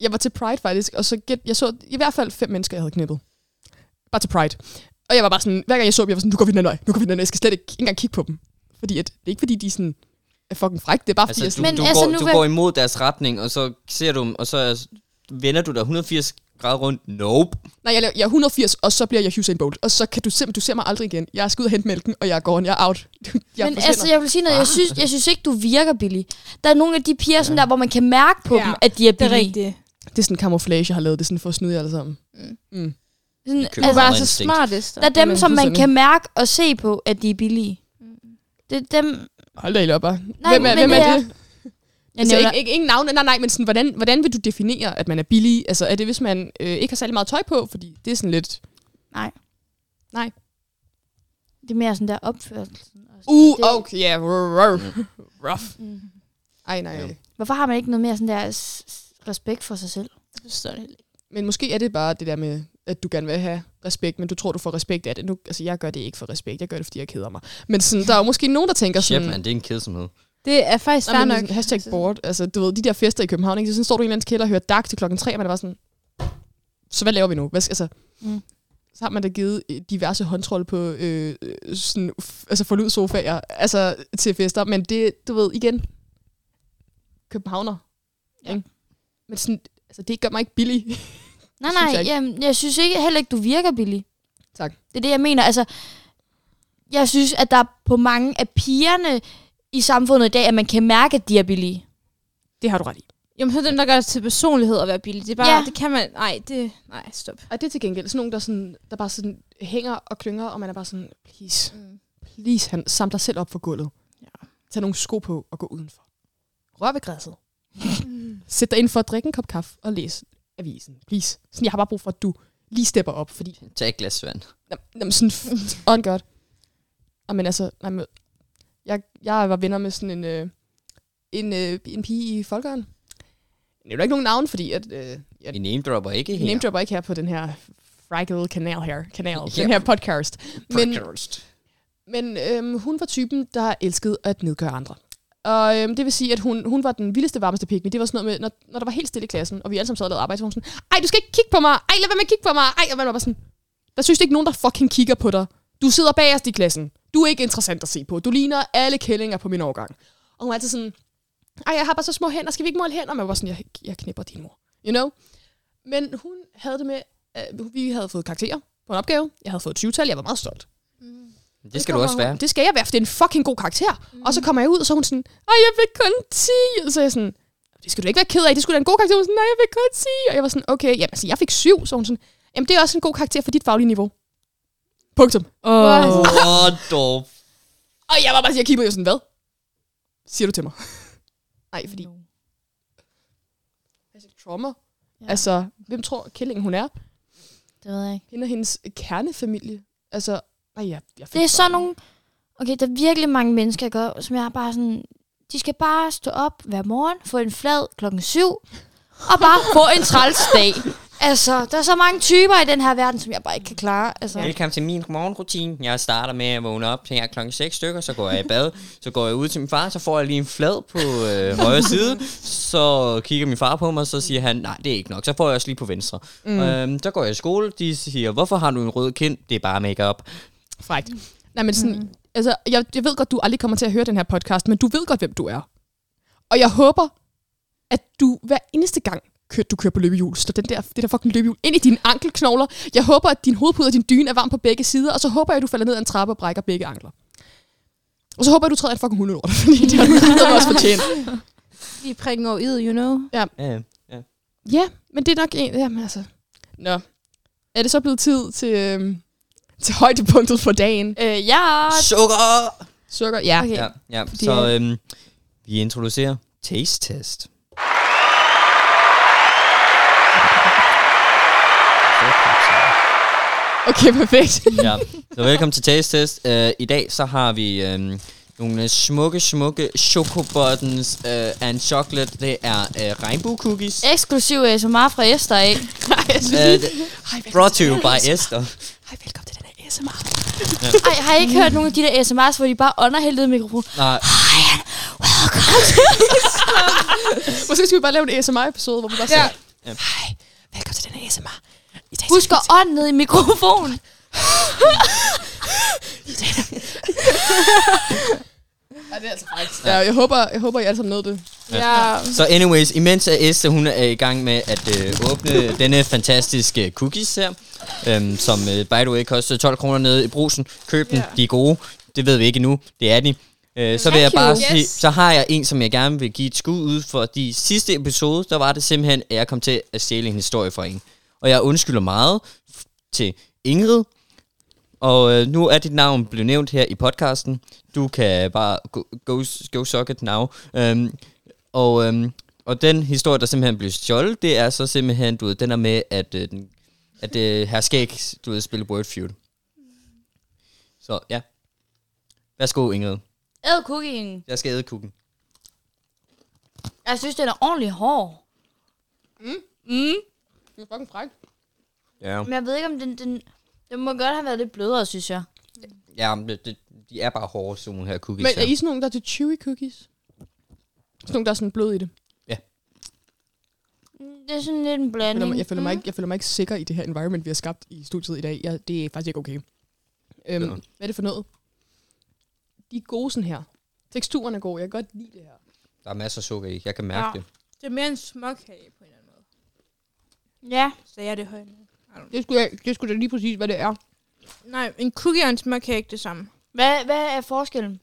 Jeg var til Pride faktisk, og så gæt, jeg så i hvert fald fem mennesker, jeg havde knippet. Bare til Pride. Og jeg var bare sådan, hver gang jeg så dem, jeg var sådan, nu går vi den anden vej, nu går vi den anden vej. Jeg skal slet ikke, ikke engang kigge på dem. Fordi at, det er ikke fordi, de er sådan, er fucking frække, det er bare fordi, Altså, jeg du, sådan, Men du, altså, går, nu du går imod deres retning, og så ser du dem, og så er- vender du dig 180 grader rundt. Nope. nej, jeg, laver- jeg er 180, og så bliver jeg Usain Bolt. Og så kan du se, du ser mig aldrig igen. Jeg skal ud og hente mælken, og jeg er gone, jeg er out. Jeg men forsvinder. altså, jeg vil sige noget. Jeg synes, jeg synes ikke, du virker billig. Der er nogle af de piger, sådan der, hvor man kan mærke på Ja, dem, at de er Det er billige. rigtigt. Det er sådan en camouflage, jeg har lavet. Det er sådan for at snyde jer alle sammen. Mm. Sådan, køber altså, bare så instinkt. smartest. der er dem, som man kan mærke og se på, at de er billige. Det er dem... Hold da op, bare. Nej, hvem er, men hvem det er- det? Jeg Altså, ikke, ikke, ingen navne, nej, nej, men sådan, hvordan, hvordan vil du definere, at man er billig? Altså, er det, hvis man øh, ikke har særlig meget tøj på? Fordi det er sådan lidt... det er mere sådan der opførsel. Uh, det- okay, ja, yeah, rough. Mm. Ej, nej. Ja. Hvorfor har man ikke noget mere sådan der respekt for sig selv? Jeg forstår det ikke. Men måske er det bare det der med, at du gerne vil have respekt, men du tror, du får respekt af det. Nu, altså, jeg gør det ikke for respekt, jeg gør det, fordi jeg keder mig. Men sådan, der er jo måske nogen, der tænker Shit, sådan... man, det er en kedsomhed. Det er faktisk fair nok. sådan, hashtag Altså, board. Altså, du ved, de der fester i København, ikke? Så sådan står du i en eller anden kælder og hører dark til klokken tre, og man er bare sådan... Så hvad laver vi nu? Hvad, skal- altså, Mm. så har man da givet øh, diverse håndtrol på øh, øh, sådan, altså forlud sofaer, altså til fester, men det, du ved, igen, københavner. Ja. Ikke? Men sådan, altså, det gør mig ikke billig. Nej, nej, jeg jamen, jeg synes ikke, heller ikke, du virker billig. Tak. Det er det, jeg mener. Altså, jeg synes, at der er på mange af pigerne i samfundet i dag, at man kan mærke, at de er billige. Det har du ret i. Jamen, så er dem, der gør det til personlighed at være billig. Det er bare, Ja. det kan man, nej, det, nej, stop. Og det er til gengæld sådan nogen, der, sådan, der bare sådan hænger og klynger, og man er bare sådan, please, Mm. please, han, sam dig selv op for gulvet. Ja. Tag nogle sko på og gå udenfor. Rør ved græsset. Sæt dig ind for at drikke en kop kaffe og læse avisen. Please. Sådan, jeg har bare brug for, at du lige stepper op, fordi... Tag et glas vand. Jamen, sådan, on God. Og men altså, nej, men, jeg, jeg var venner med sådan en, øh, en, øh, en pige i Folkeren. Jeg nævner ikke nogen navn, fordi at, øh, jeg Vi name dropper ikke her. name dropper ikke her på den her Fraggle kanal her, kanal, Ja. den her podcast. Men, Podcast. men øhm, hun var typen, der elskede at nedgøre andre. Og øhm, det vil sige, at hun, hun var den vildeste, varmeste pik, men det var sådan noget med, når, når der var helt stille i klassen, og vi alle sammen sad og lavede arbejde, så var hun sådan, ej, du skal ikke kigge på mig, ej, lad være med at kigge på mig, ej, og man var bare sådan, der synes ikke nogen, der fucking kigger på dig. Du sidder bagerst i klassen. Du er ikke interessant at se på. Du ligner alle kællinger på min årgang. Og hun var altid sådan, ej, jeg har bare så små hænder, skal vi ikke måle hænder? Men jeg var sådan, jeg, jeg knipper din mor. You know? Men hun havde det med, uh, vi havde fået karakterer på en opgave. Jeg havde fået 20-tal, jeg var meget stolt. Det skal du også være. Det skal jeg være, for det er en fucking god karakter. Mm. Og så kommer jeg ud, og så er hun sådan, ej, jeg fik kun 10. Så er jeg sådan, det skal du ikke være ked af, det skulle da en god karakter. Hun sådan, nej, jeg fik kun 10. Og jeg var sådan, okay, jamen, altså, jeg fik 7. Så hun sådan, jamen, det er også en god karakter for dit faglige niveau. Punktum. Oh. What the Og jeg var bare, jeg kiggede på, jeg sådan, hvad? Siger du til mig? Nej, fordi... Altså, trauma. Ja. Altså, hvem tror kællingen hun er? Det ved jeg ikke. Hende og hendes kernefamilie. Altså, nej, jeg, jeg fik Det er bare- sådan nogle... Okay, der er virkelig mange mennesker, gør, som jeg er bare sådan... De skal bare stå op hver morgen, få en flad klokken syv, og bare få en træls dag. Altså, der er så mange typer i den her verden, som jeg bare ikke kan klare. Altså, Velkommen til min morgenrutine. Jeg starter med at vågne op til klokken 6 stykker, så går jeg i bad, så går jeg ud til min far, så får jeg lige en flad på øh, højre side, så kigger min far på mig, så siger han, nej, det er ikke nok, så får jeg også lige på venstre. Mm. Øhm, så går jeg i skole, de siger, hvorfor har du en rød kind? Det er bare makeup. Frækt. Nej, men sådan, mm. altså, jeg, jeg ved godt, du aldrig kommer til at høre den her podcast, men du ved godt, hvem du er. Og jeg håber, at du hver eneste gang, kører, du kører på løbehjul, står den der, det der fucking løbehjul ind i dine ankelknogler. Jeg håber, at din hovedpude og din dyne er varm på begge sider, og så håber jeg, at du falder ned ad en trappe og brækker begge ankler. Og så håber jeg, at du træder en fucking hundelort, fordi det har du også fortjent. Lige prikken over id, you know. Ja, Ja, men det er nok en... Jamen altså... Nå. Er det så blevet tid til, øhm, til højdepunktet for dagen? øh, ja, Sukker! Sukker? Ja. Okay. Ja, ja. Fordi så øhm, vi introducerer taste test. Okay, perfekt. ja. Så velkommen til Taste Test. Uh, I dag så har vi um, nogle smukke, smukke chocobuttons uh, and chocolate. Det er uh, regnbue-cookies. eksklusiv ASMR fra Esther af. Nej, jeg synes Uh, lige... det- Hej, brought to you by her Esther. Hej, velkommen til den her ASMR. Ej, har I ikke hørt nogle af de der ASMR's, hvor de bare underhældede mikrofonen? Nej, Måske skal vi bare lave en ASMR-episode, hvor vi bare Ja. siger... Ja. Hej, velkommen til den her ASMR. I dag Husk at ånde ned i mikrofonen. Ja, det er altså faktisk. Ja, jeg håber, jeg håber, I alle sammen nåede det. Ja. Så anyways, imens er Esther, hun er i gang med at øh, åbne denne fantastiske cookies her, øhm, som øh, by the way koster 12 kroner nede i brusen. Køb den, Ja. de er gode. Det ved vi ikke endnu, det er de. Øh, så vil jeg Thank bare you. sige, Yes. så har jeg en, som jeg gerne vil give et skud ud for. De sidste episode, der var det simpelthen, at jeg kom til at stjæle en historie fra en. Og jeg undskylder meget til Ingrid. Og øh, nu er dit navn blevet nævnt her i podcasten. Du kan bare go, go, go suck it now. Øhm, og, øhm, og den historie, der simpelthen blev stjålet, det er så simpelthen, du ved, den er med, at, øh, den, at øh, her skæg, du ved, spille Word Feud. Så ja. Værsgo, Ingrid. Æd cookien. Jeg skal æde kukken. Jeg synes, den er ordentligt hård. Mm. Mm. Det er fucking fræk. Ja. Men jeg ved ikke, om den, den, den må godt have været lidt blødere, synes jeg. Ja, men det, det, de er bare hårde, sådan nogle her cookies Men er her. I sådan nogle, der er til chewy cookies? Sådan nogle, der er sådan blød i det. Mm, Det er sådan lidt en Jeg føler, blanding. mig, jeg, føler mig ikke, jeg føler mig ikke sikker i det her environment, vi har skabt i studiet i dag. Jeg, det er faktisk ikke okay. Øhm, Ja. Hvad er det for noget? De er gode sådan her. Teksturen er god. Jeg kan godt lide det her. Der er masser af sukker i. Jeg kan mærke Ja. det. Det er mere en småkage på en eller anden måde. Ja. Så jeg er det højt. Det skulle, jeg, det skulle da lige præcis, hvad det er. Nej, en cookie og en småkage er ikke det samme. Hvad, hvad er forskellen?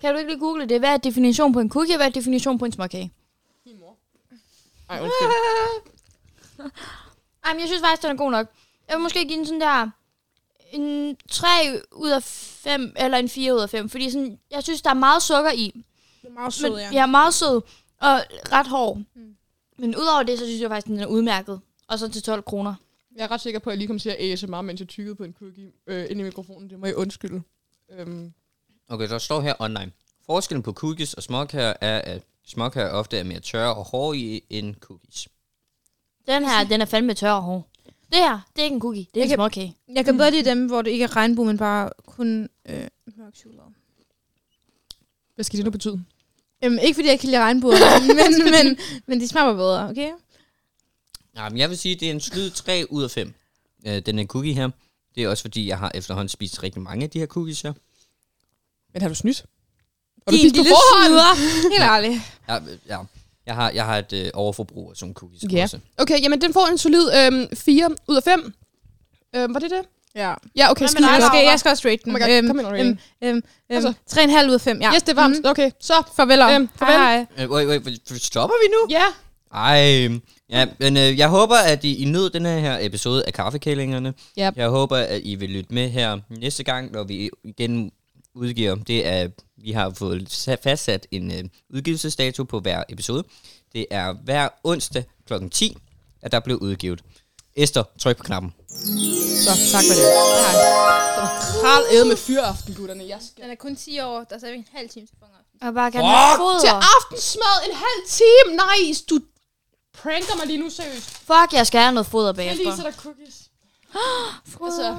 Kan du ikke lige google det? Hvad er definition på en cookie, og hvad er definition på en småkage? Ej, undskyld. Ej, men jeg synes faktisk, den er god nok. Jeg vil måske give den sådan der en 3 ud af 5, eller en 4 ud af 5. Fordi sådan, jeg synes, der er meget sukker i. Det er meget sød, Men, ja. jeg er meget sød og ret hård. Mm. Men udover det, så synes jeg faktisk, den er udmærket. Og så til 12 kroner. Jeg er ret sikker på, at jeg lige kom til at ASMR, mens jeg tykkede på en cookie øh, ind i mikrofonen. Det må jeg undskylde. Øhm, Okay, der står her online. Forskellen på cookies og småkager er, at småkager ofte er mere tørre og hårde i end cookies. Den her, den er fandme tør og hård. Det her, det er ikke en cookie. Det er Jeg en kan- småkage. Jeg kan bedre lide dem, hvor det ikke er regnbue, men bare kun øh, mørk chokolade. hvad skal det nu betyde? Øhm, ikke fordi jeg kan lide regnbuer, men, men, men de smager bare bedre, okay? Ja, men jeg vil sige, at det er en slid 3 ud af 5. Øh, den er cookie her. Det er også fordi, jeg har efterhånden spist rigtig mange af de her cookies her. Men har du snydt? Har du Din spist på lille forhånd? snyder. Helt ærligt. Ja, øh, ja. Jeg har, jeg har et øh, overforbrug af sådan cookies Ja. også. Okay, jamen den får en solid øhm, 4 ud af 5. Øhm, var det det? Ja. Ja, okay, skide dig, Jeg godt. skal, jeg skal også rate den. Oh my God, kom ind og rate øhm, øhm, Altså. øhm, 3,5 ud af 5, ja. Yes, det er varmt. Mhm. Okay, så. Farvel. Øhm, farvel. Hej, hej. Øh, wait, wait, wait, stopper vi nu? Ja. Ej, ja, men øh, jeg håber, at I, I nød den her episode af Kaffekællingerne. Yep. Jeg håber, at I vil lytte med her næste gang, når vi igen udgiver, det er, vi har fået sa- fastsat en øh, udgivelsesdato på hver episode. Det er hver onsdag kl. 10, at der bliver udgivet. Esther, tryk på knappen. Så, tak for det. Så kral æde med fyraften, gutterne. Jeg skal Den er kun 10 år, der er så en halv time til fangaften. Vil bare gerne have til aftensmad en halv time. Nej, du pranker mig lige nu seriøst. Fuck, jeg skal have noget foder Jeg bagefter. lige sætter cookies. Foder. Altså,